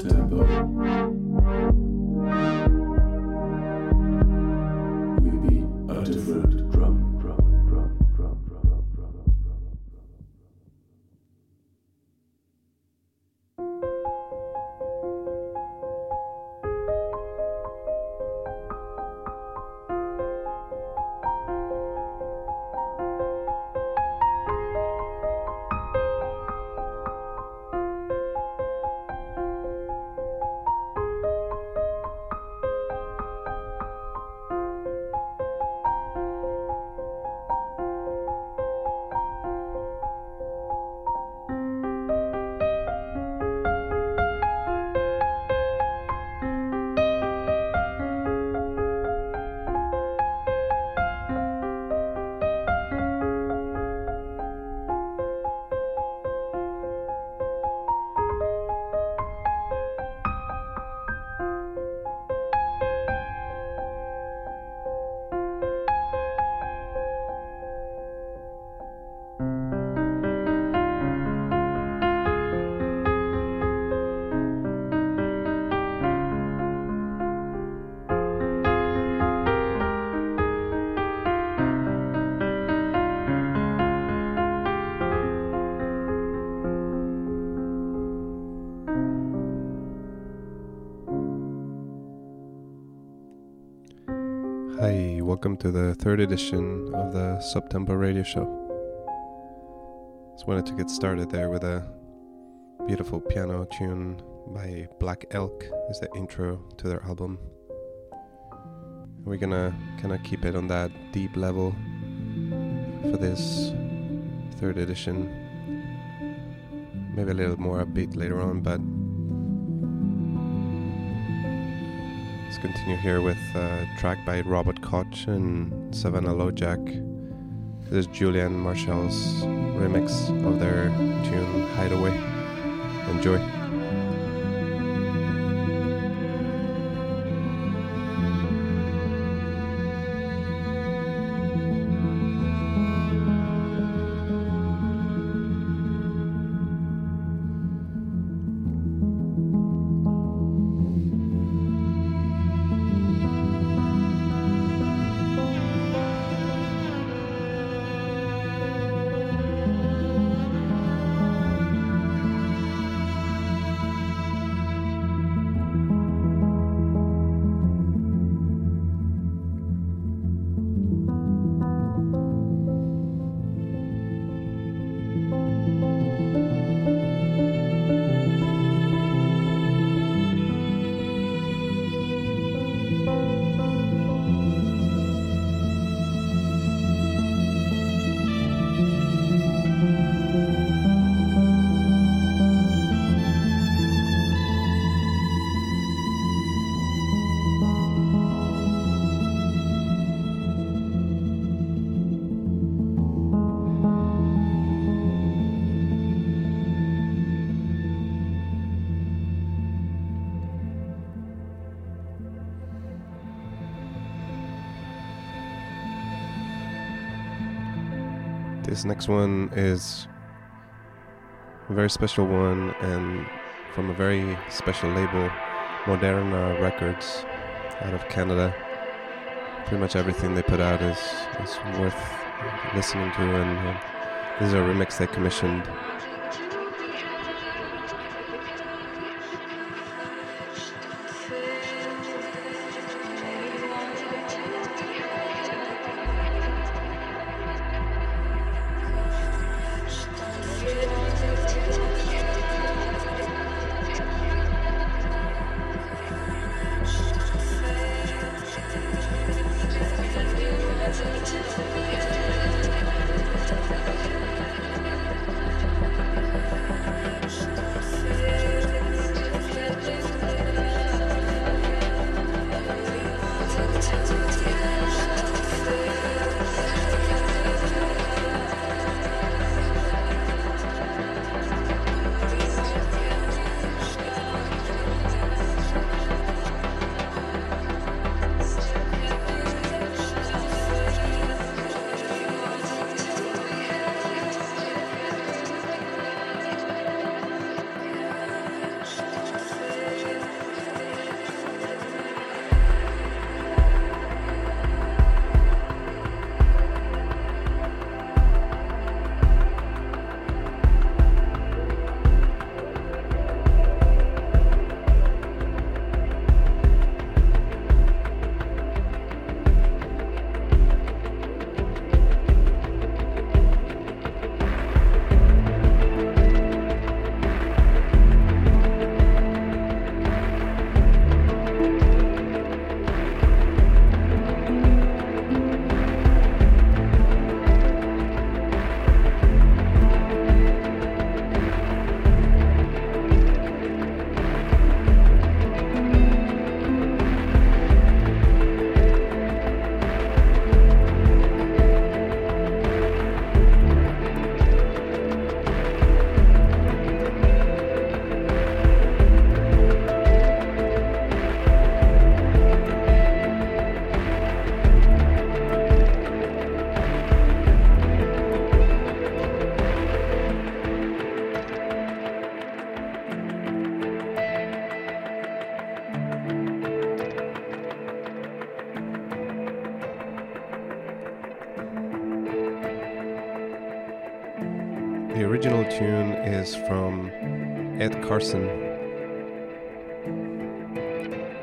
Yeah. Welcome to the third edition of the September radio show. Just wanted to get started there with a beautiful piano tune by Black Elk is the intro to their album. We're gonna kind of keep it on that deep level for this third edition. Maybe a little more upbeat later on, but continue here with uh, a track by Robert Koch and Savannah Jo Lack. This is Julian Marshall's remix of their tune Hideaway. Enjoy. This next one is a very special one and from a very special label, Moderna Records, out of Canada. Pretty much everything they put out is, is worth listening to, and uh, this is a remix they commissioned Carson,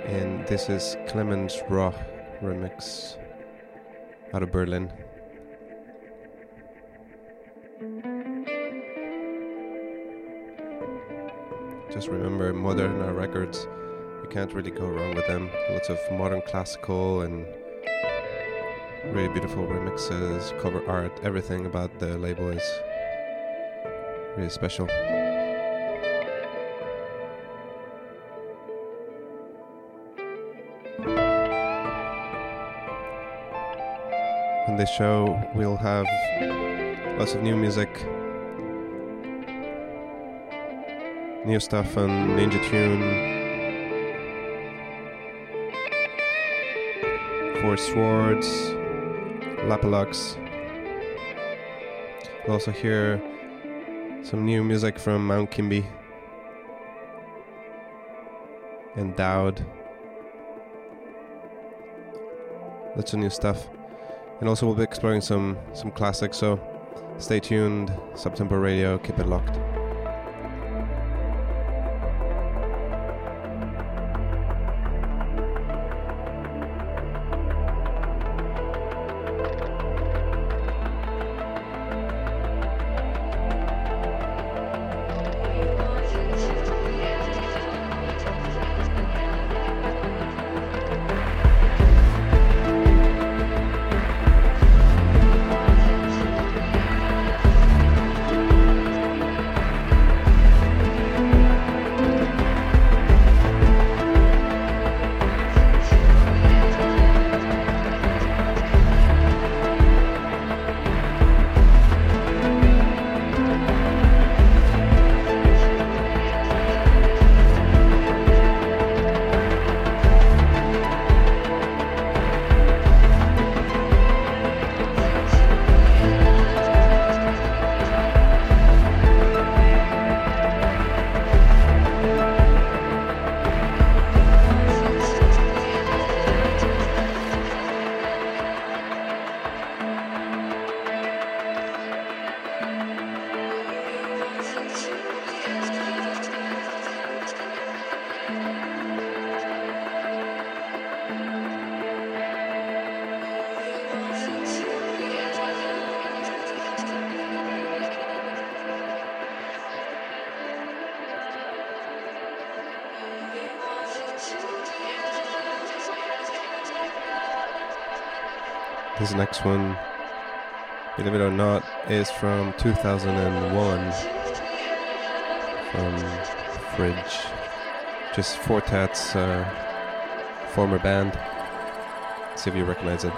and this is Clemens Roth remix out of Berlin. Just remember Moderna uh, Records, you can't really go wrong with them. Lots of modern classical and really beautiful remixes, cover art, everything about the label is really special. This show, we'll have lots of new music, new stuff on Ninja Tune, Forest Swords, Lapalux. We'll also hear some new music from Mount Kimbie and Dowd. Lots of new stuff. And also we'll be exploring some some classics, so stay tuned, Subtempo Radio, keep it locked. Next one, believe it or not, is from 2001 from Fridge. Just Four Tet's uh, former band. see if you recognize it.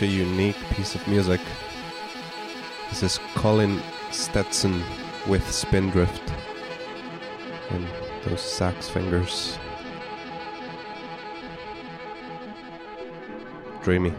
Such a unique piece of music. This is Colin Stetson with Spindrift and those sax fingers. Dreamy.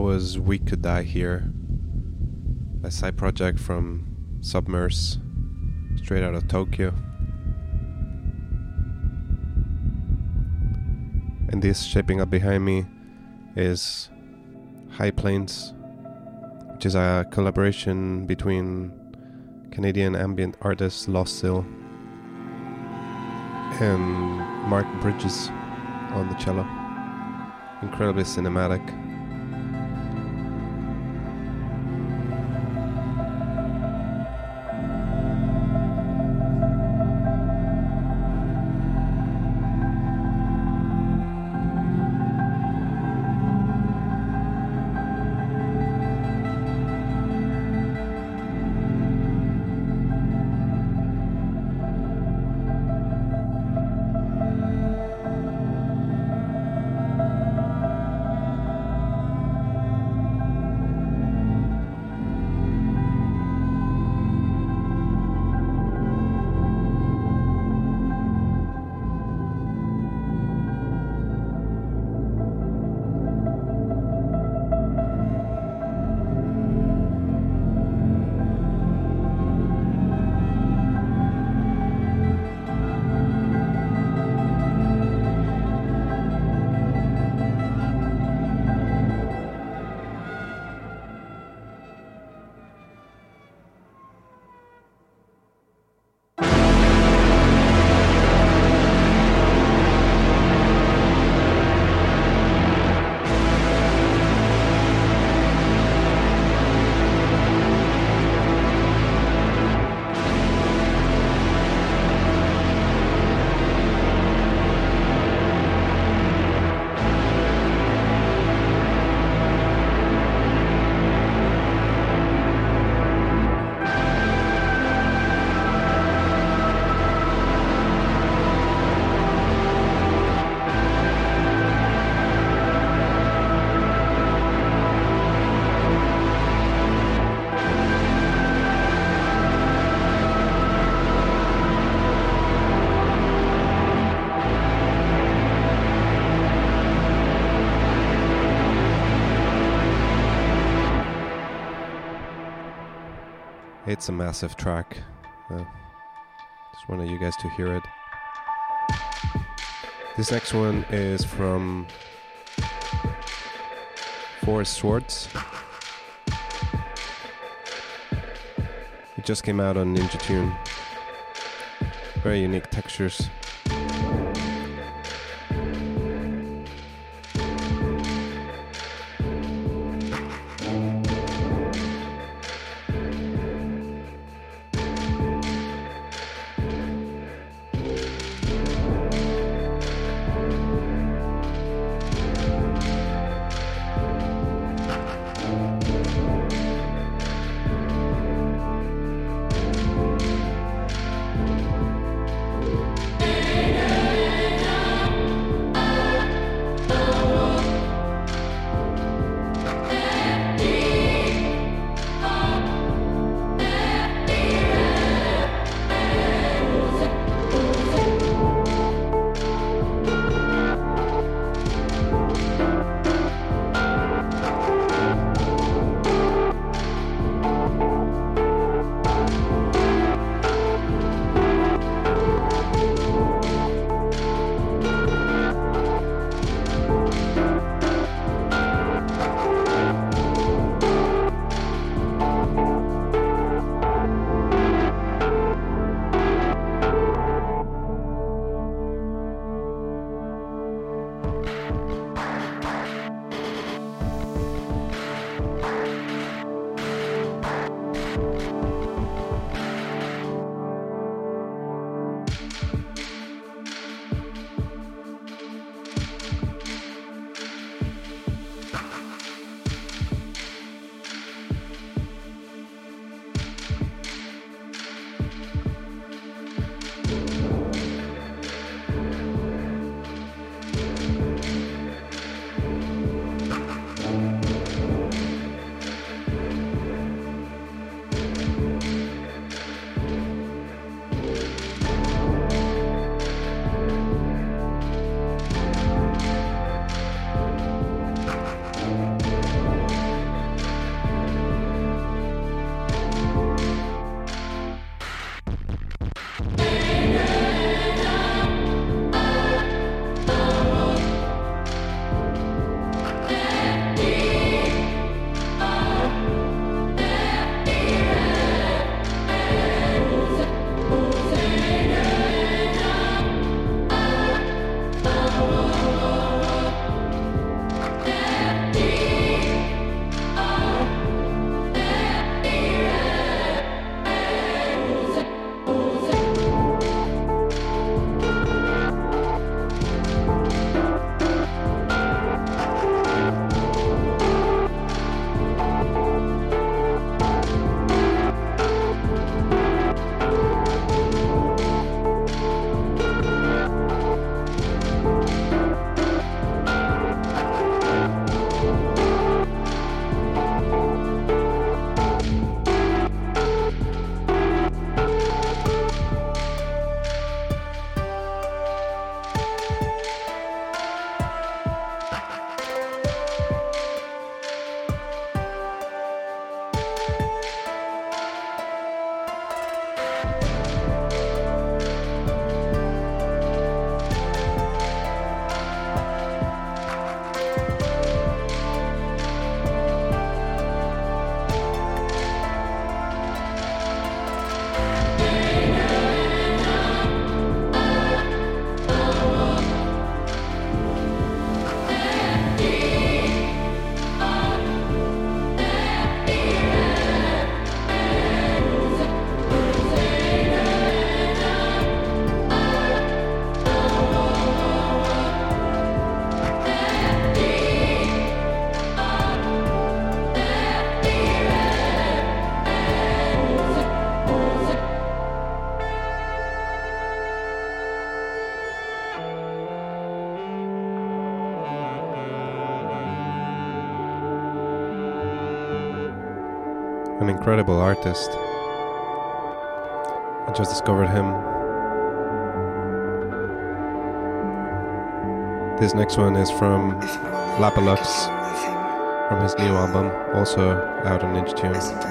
Was We Could Die Here, a side project from Submerse, straight out of Tokyo. And this shaping up behind me is High Plains, which is a collaboration between Canadian ambient artist Loscil and Mark Bridges on the cello. Incredibly cinematic. It's a massive track. Uh, just wanted you guys to hear it. This next one is from Forest Swords. It just came out on Ninja Tune. Very unique textures. Incredible artist. I just discovered him. This next one is from Lapalux, from his new album, also out on Ninja Tune. Never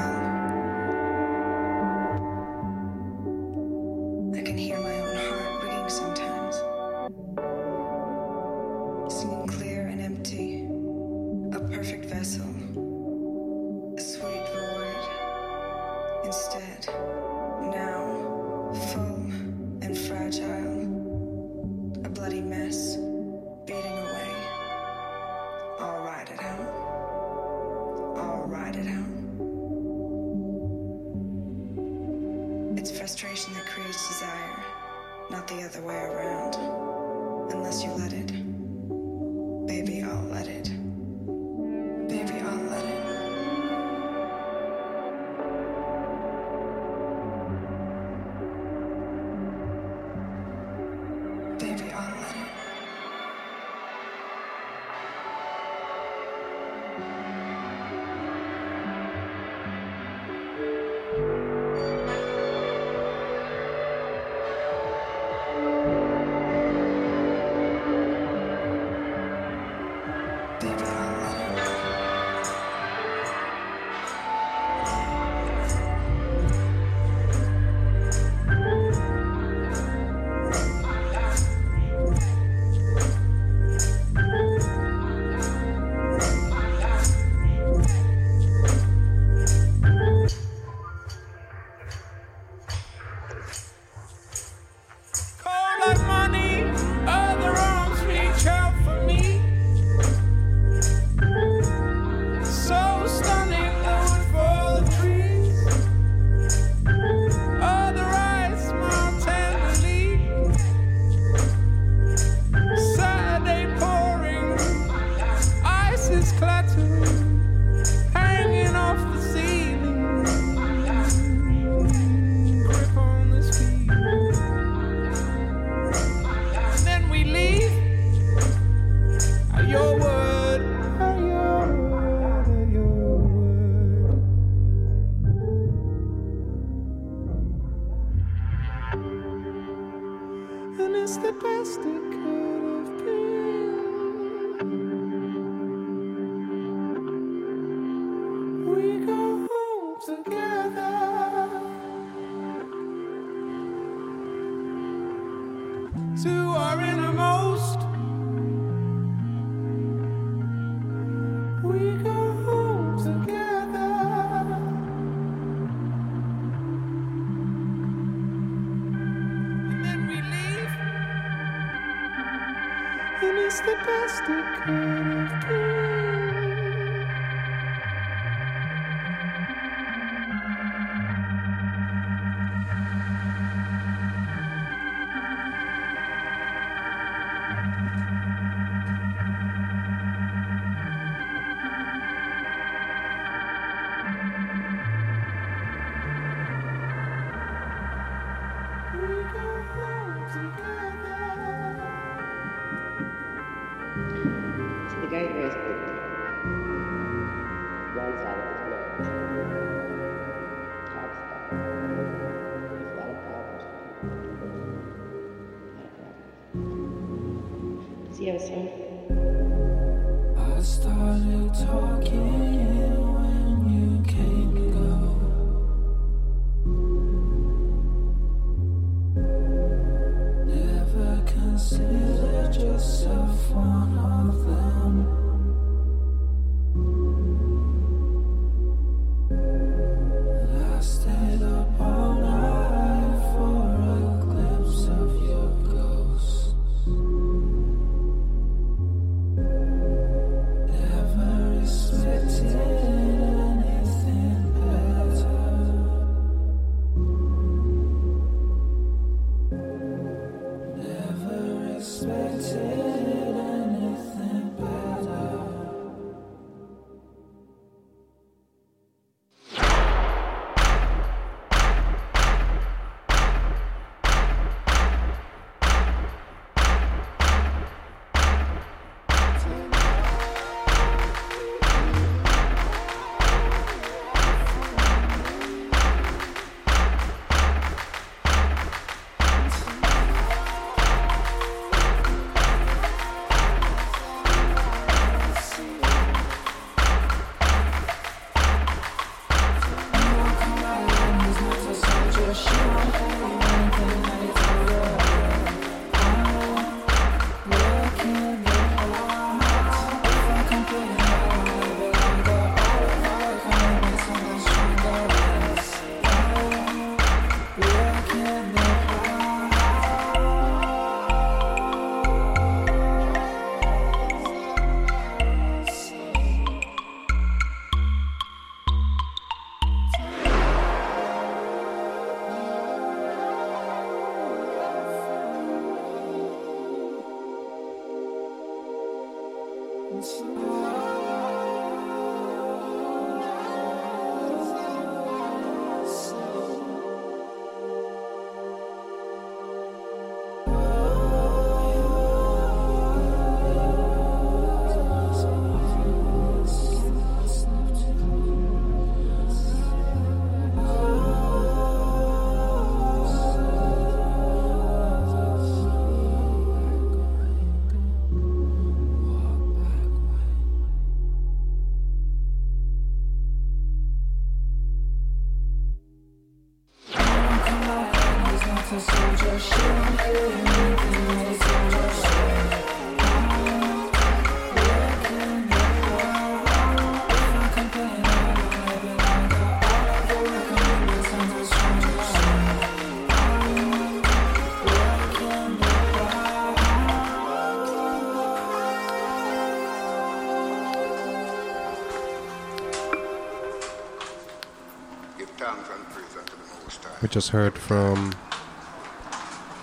just heard from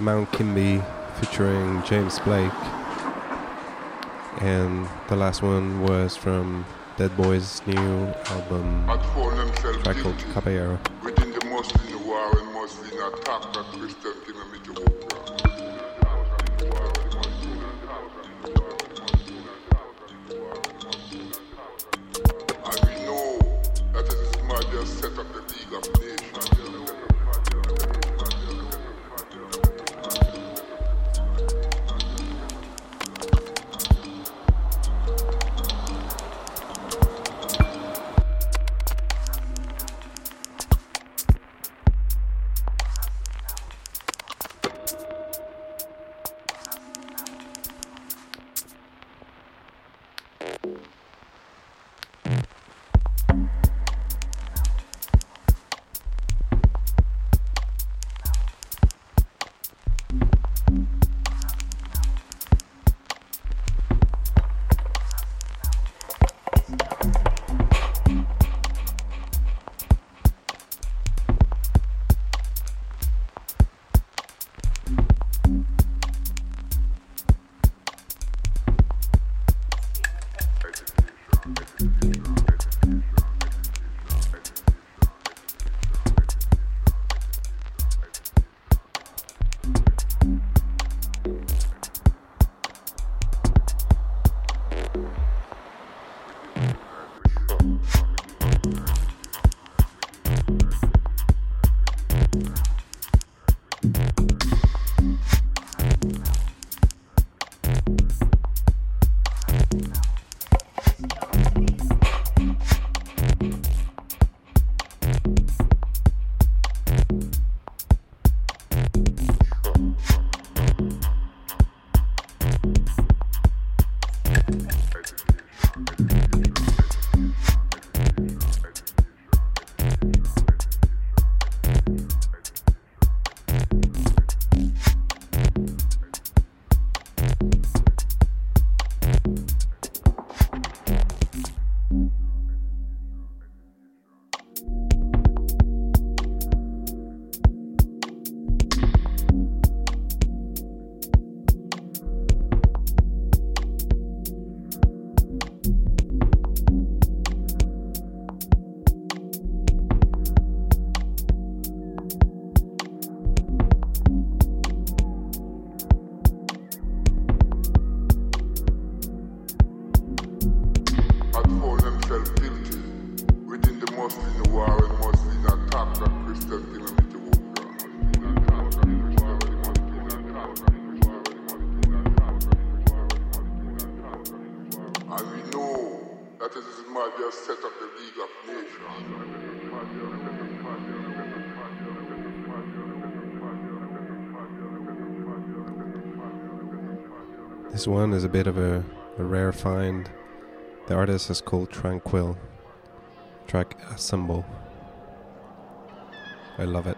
Mount Kimbie featuring James Blake. And the last one was from Dead Boy's new album, called Caballero. This one is a bit of a, a rare find. The artist is called Tranquil. Track Assemble. I love it.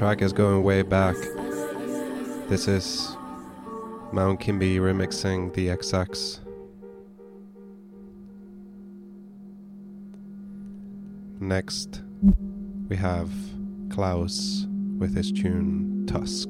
Track is going way back. This is Mount Kimbie remixing the XX. Next, we have Klaus with his tune Tusk.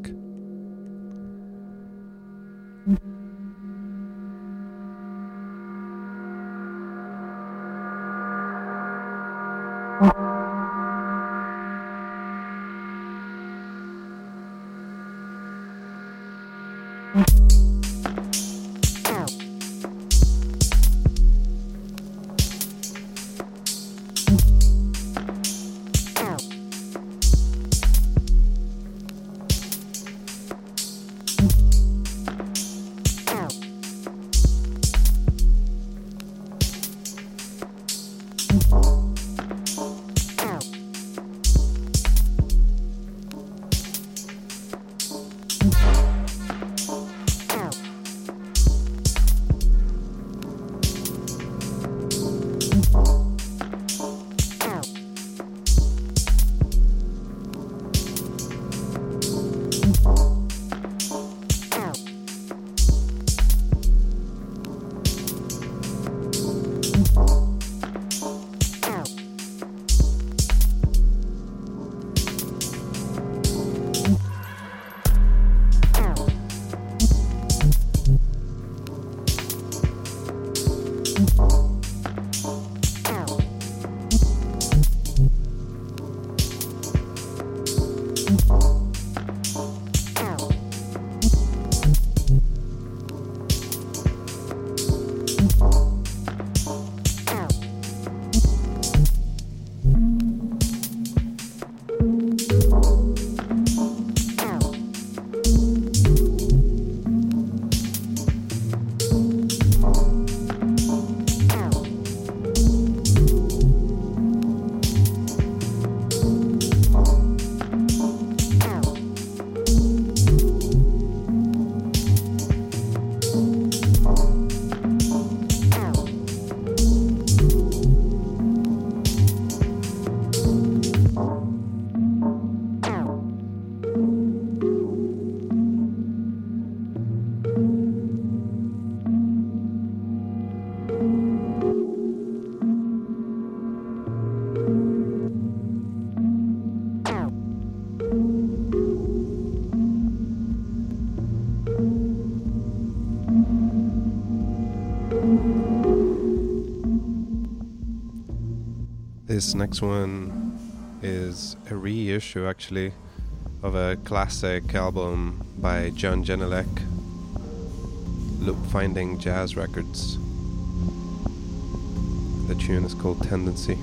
This next one is a reissue actually of a classic album by John Jelinek, Loop Finding Jazz Records. The tune is called Tendency.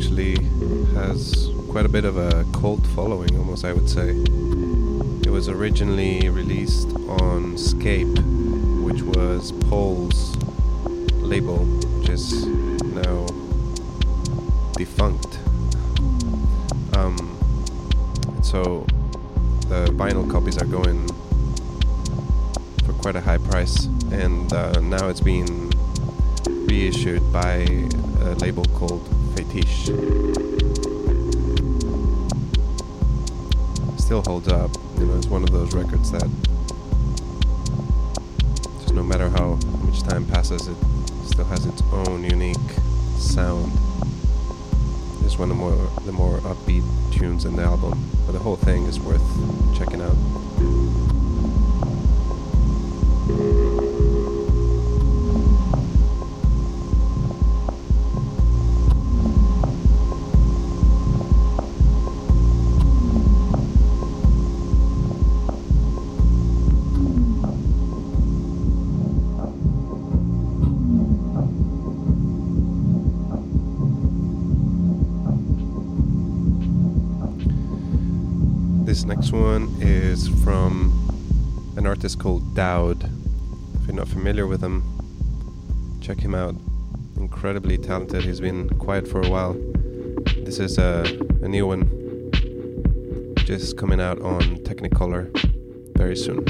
Actually has quite a bit of a cult following, almost I would say. It was originally released on Scape, which was Pole's label, which is now defunct. Um, so the vinyl copies are going for quite a high price, and uh, now it's being reissued by a label called Faitiche. Still holds up, you know, it's one of those records that just no matter how much time passes, it still has its own unique sound. It's one of the more the more upbeat tunes in the album, but the whole thing is worth checking out. One is from an artist called Dauwd. If you're not familiar with him, check him out. Incredibly talented. He's been quiet for a while. This is a, a new one, just coming out on Technicolour very soon.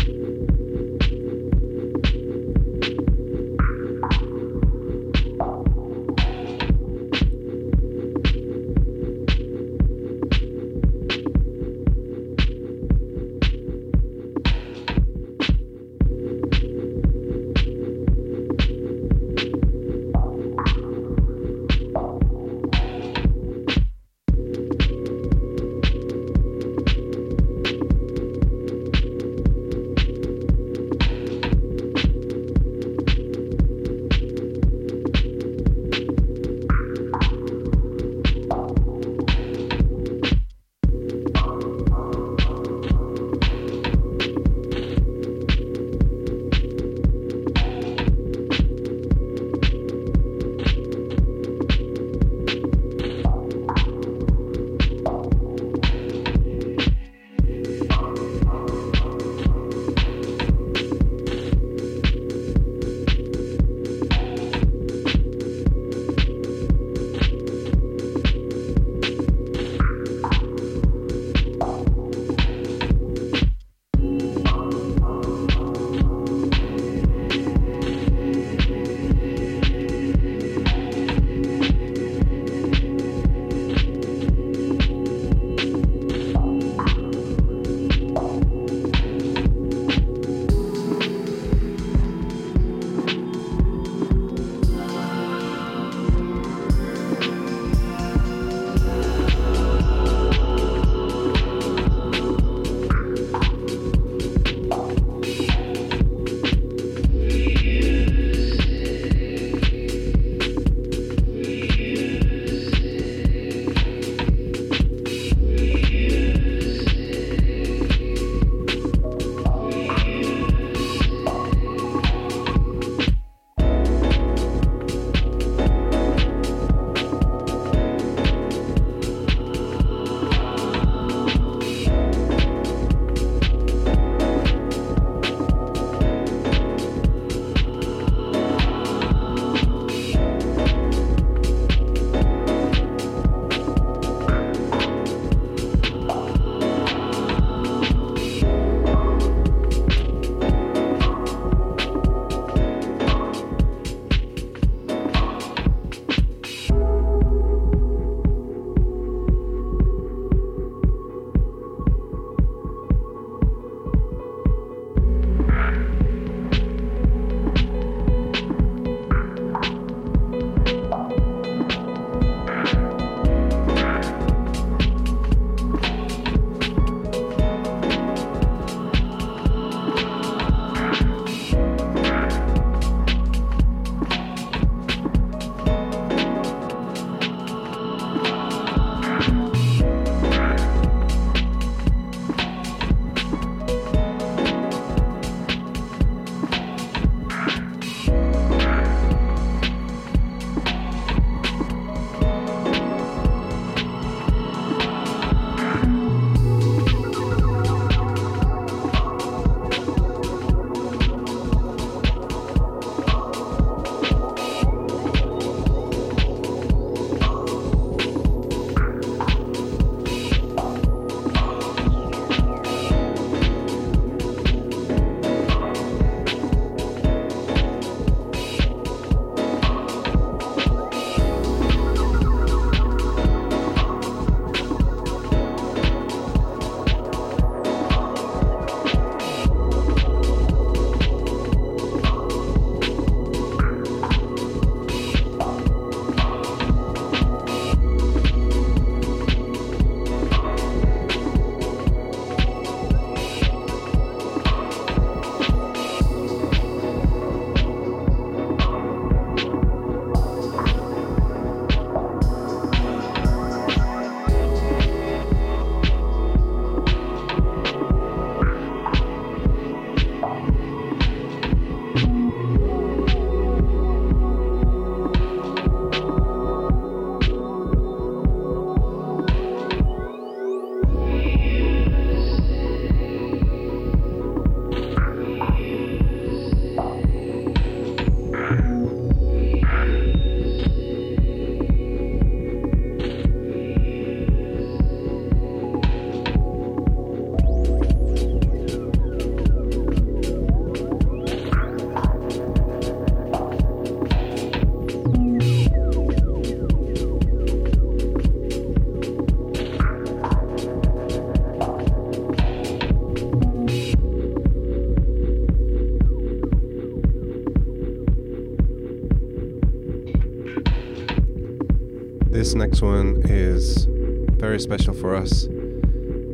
Special for us.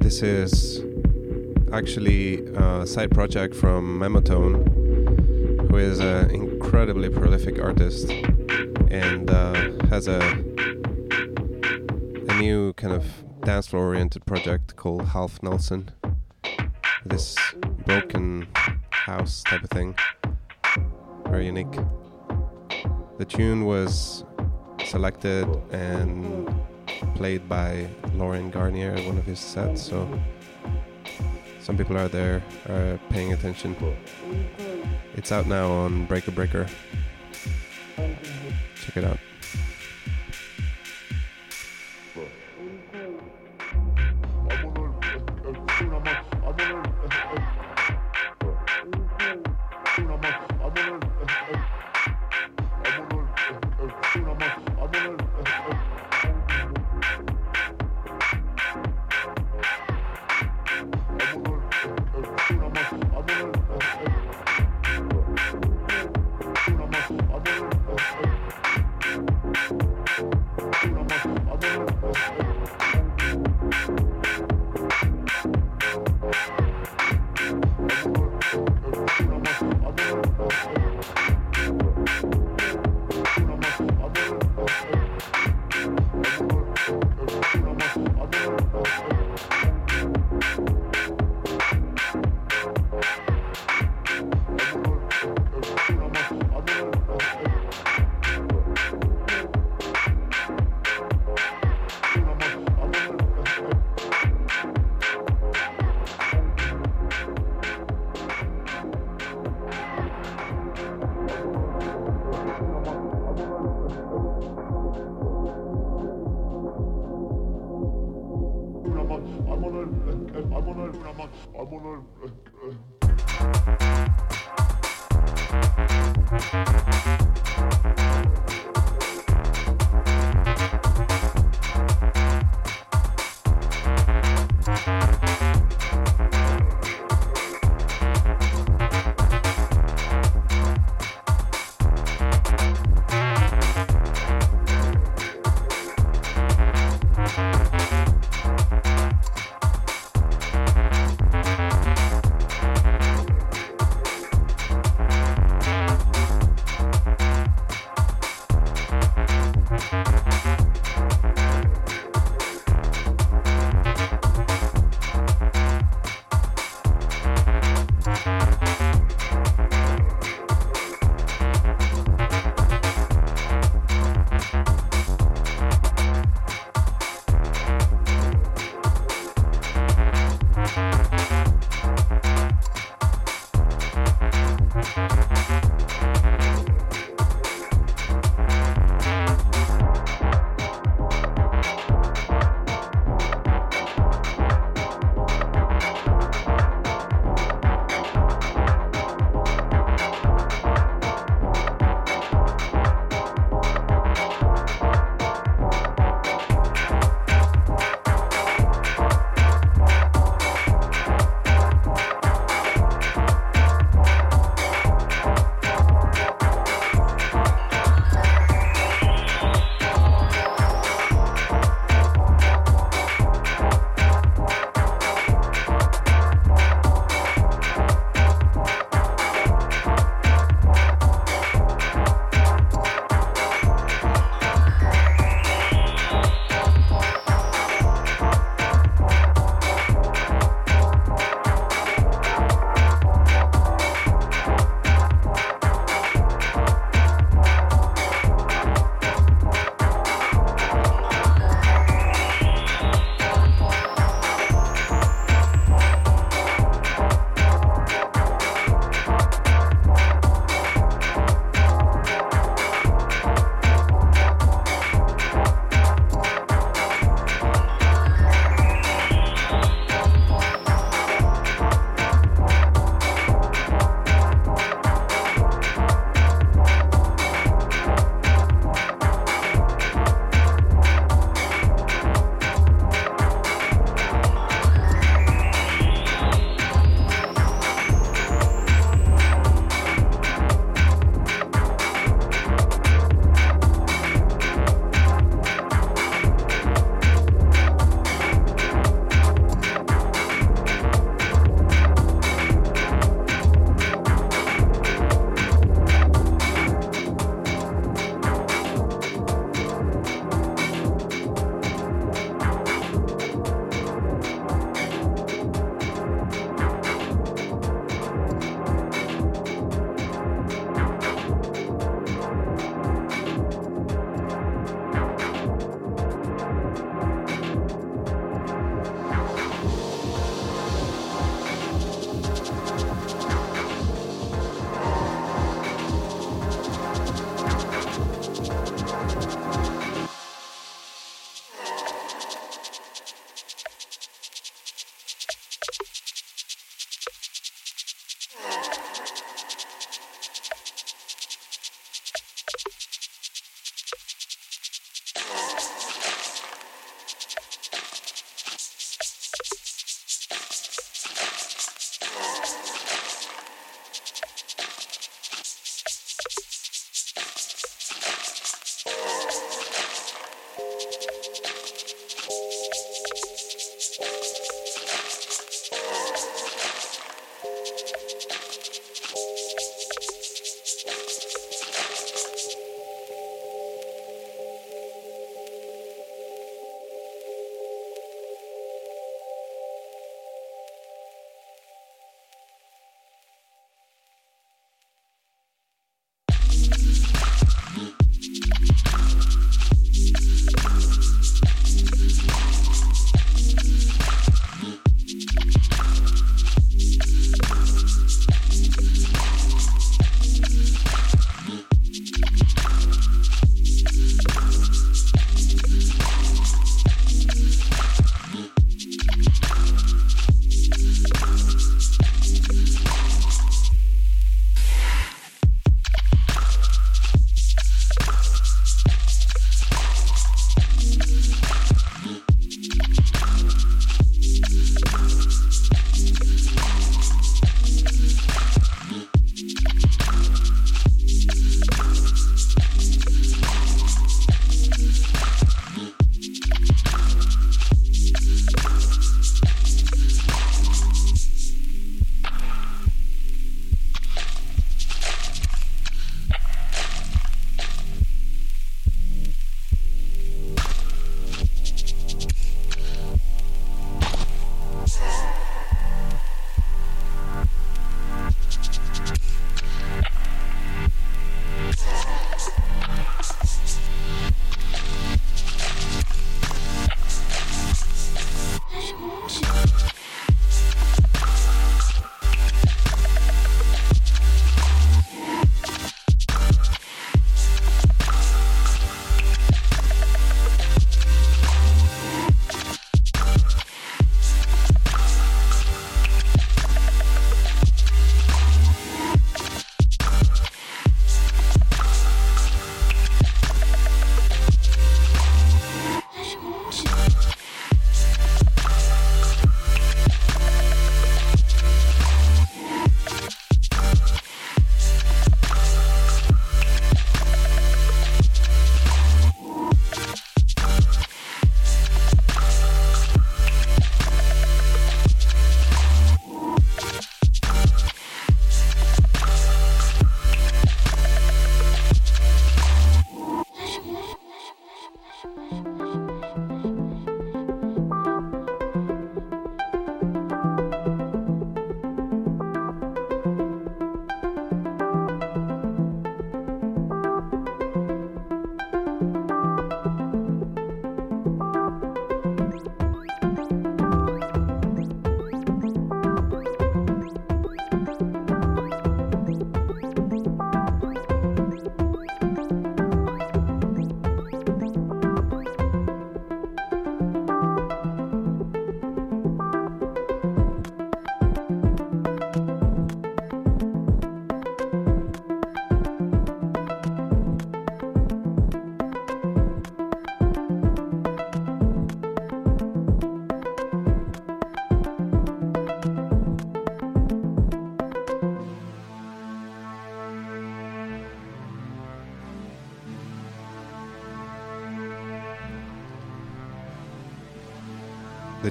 This is actually a side project from Memotone, who is an incredibly prolific artist and uh, has a a new kind of dance floor oriented project called Half Nelson. This broken house type of thing. Very unique. The tune was selected and played by Laurent Garnier at one of his sets, so some people out there are paying attention. It's out now on Breaker Breaker. Check it out.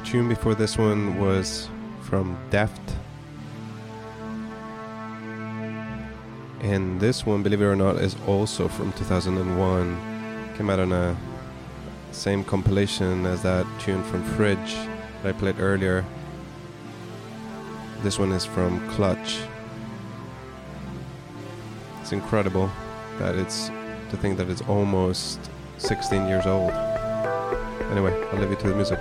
Tune before this one was from Deft. And this one, believe it or not, is also from 2001. Came out on a same compilation as that tune from Fridge that I played earlier. This one is from Clutch. It's incredible that it's to think that it's almost 16 years old. Anyway, I'll leave you to the music.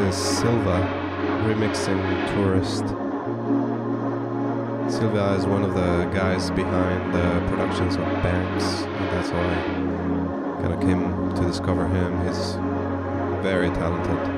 Is Silva remixing Tourist. Silva is one of the guys behind the productions of Banks, and that's how I kind of came to discover him. He's very talented.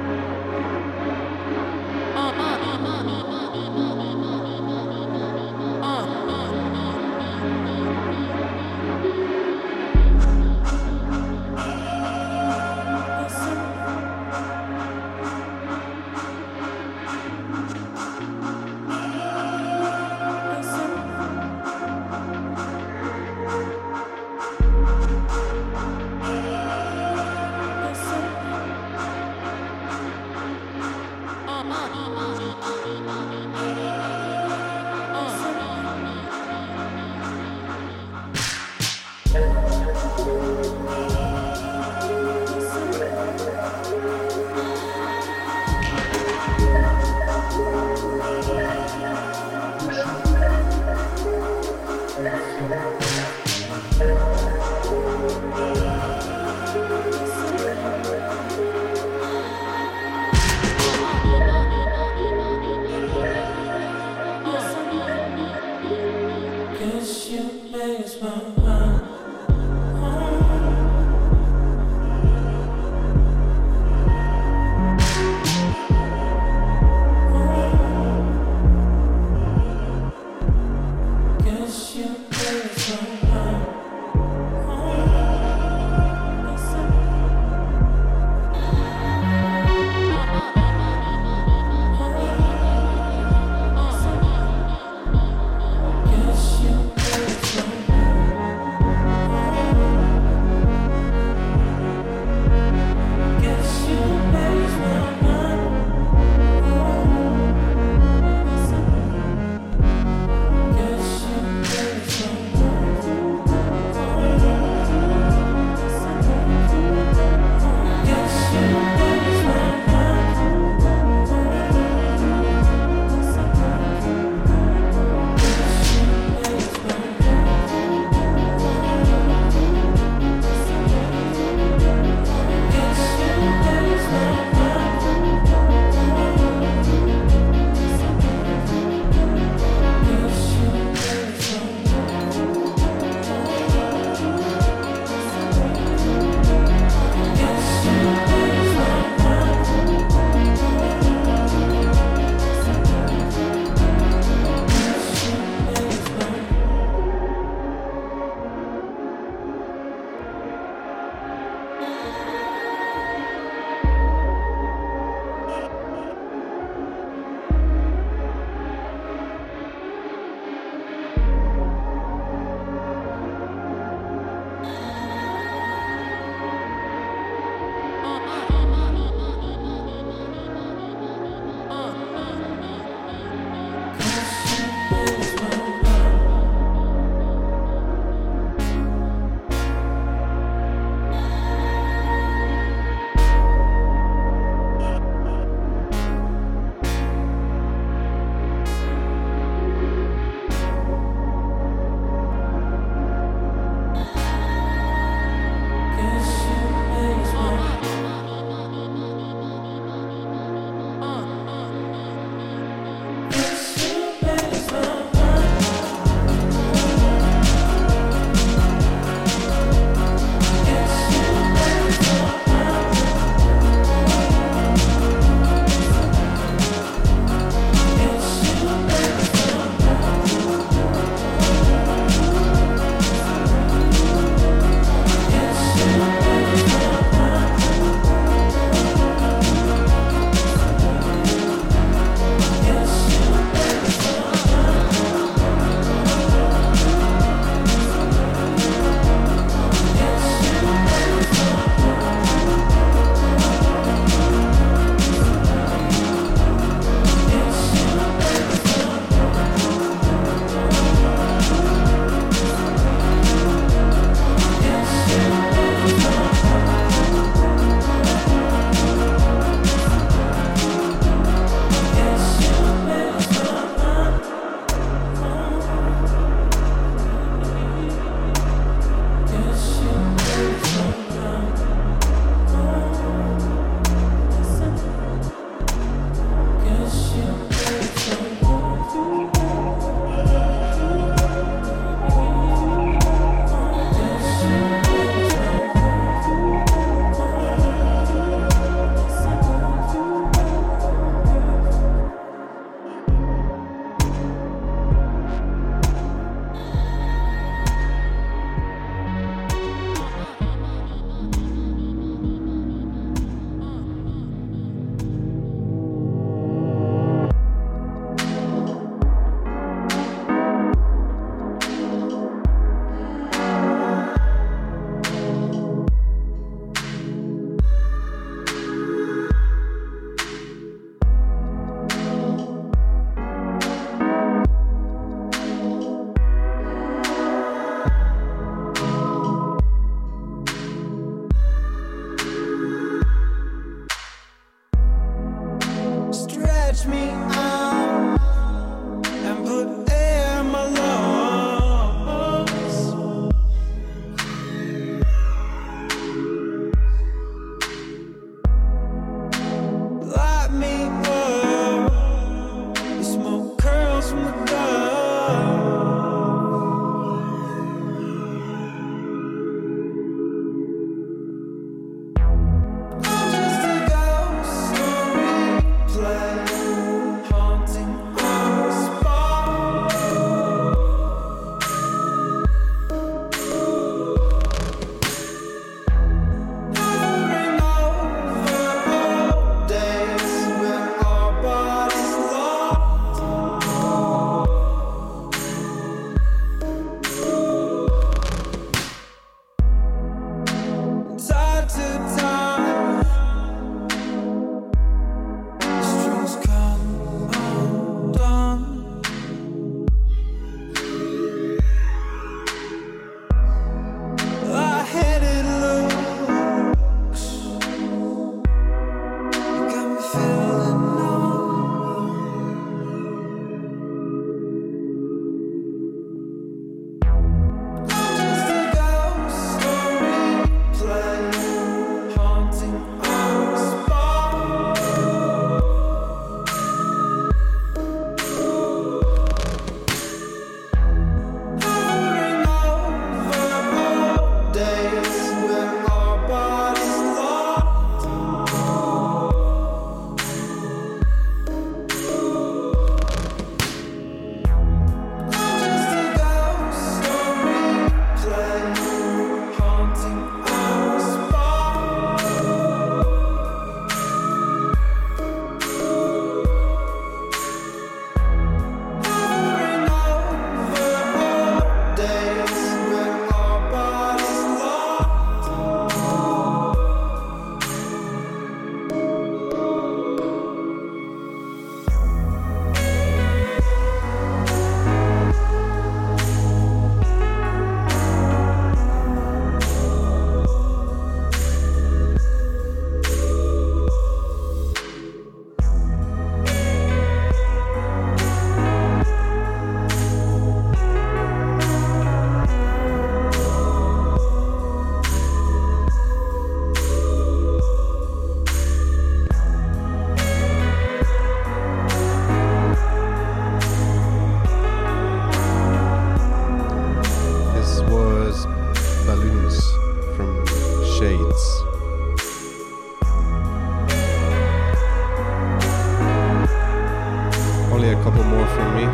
a couple more from me.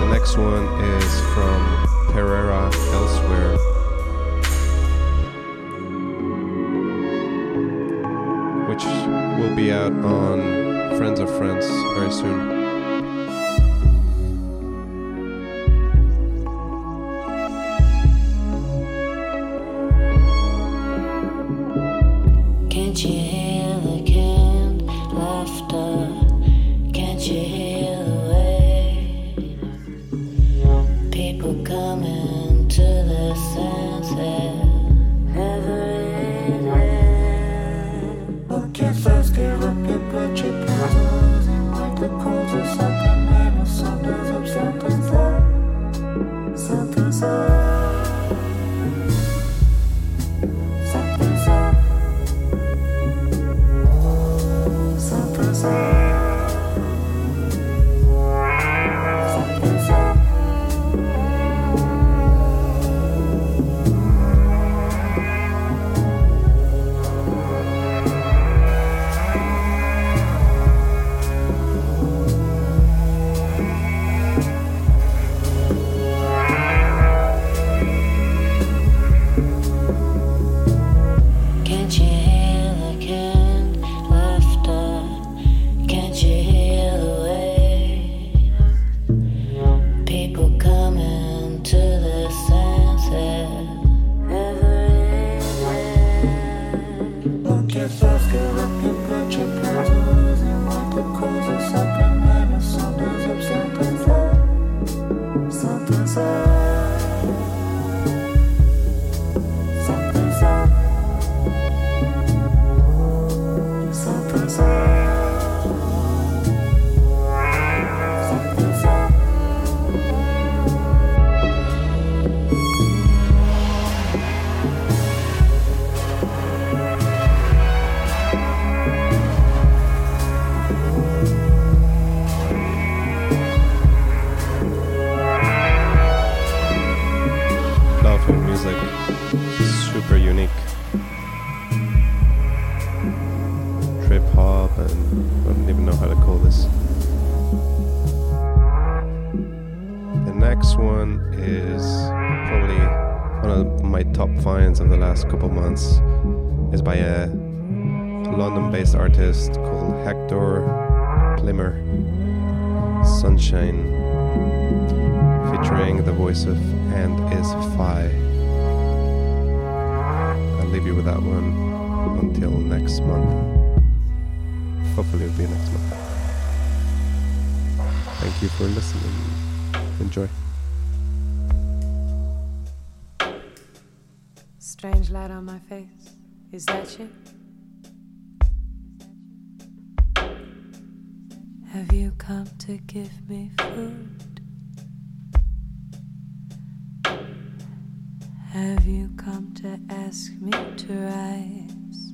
The next one is from Pereira Elsewhere. Which will be out on Friends of Friends very soon. by a London based artist called Hector Plimmer. Sunshine, featuring the voice of And Is Phi. I'll leave you with that one until next month. Hopefully, it'll be next month. Thank you for listening. Enjoy. Strange light on my face to give me food? Have you come to ask me to rise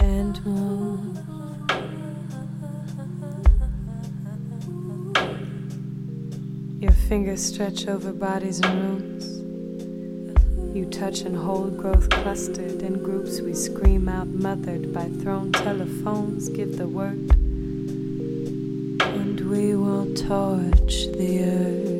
and move? Your fingers stretch over bodies and rooms. Touch and hold growth clustered in groups. We scream out, mothered by thrown telephones. Give the word, and we will torch the earth.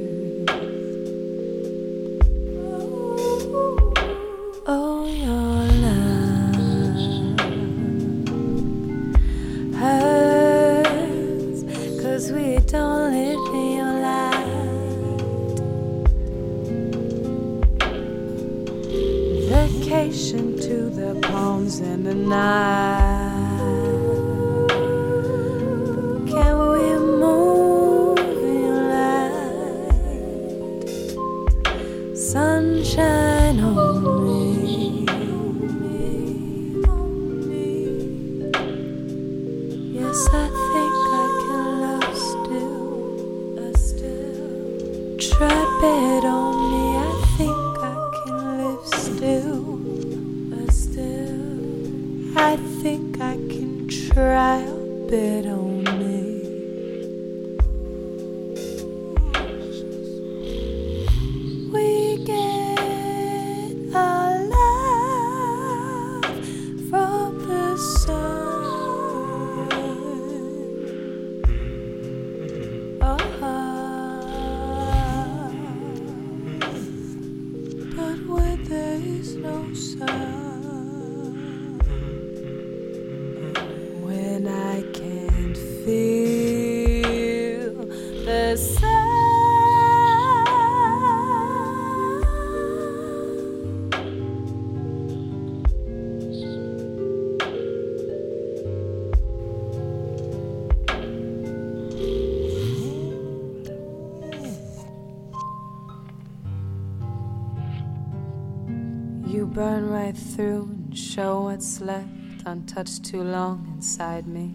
Through and show what's left untouched too long inside me.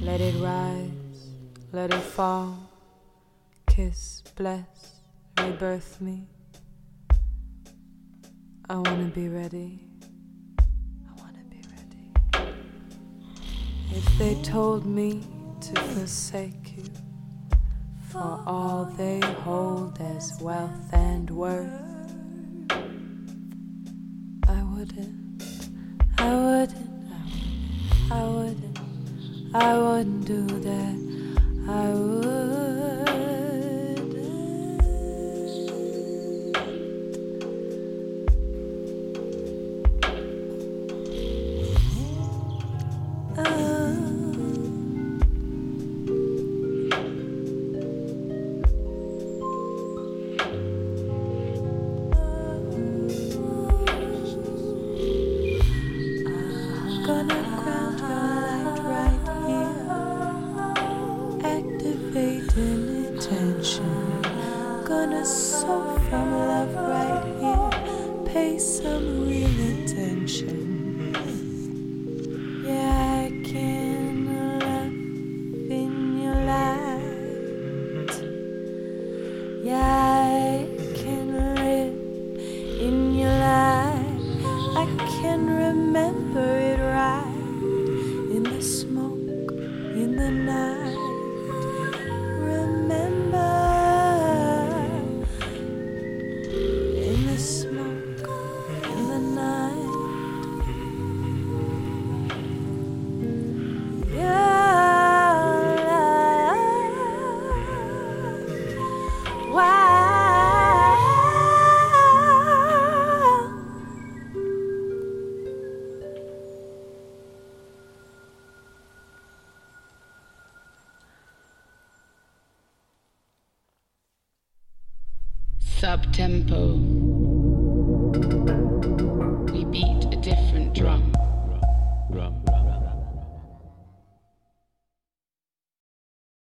Let it rise, let it fall, kiss, bless, rebirth me. I wanna be ready. I wanna be ready. If they told me to forsake you for all they hold as wealth and worth, I wouldn't do that. I would.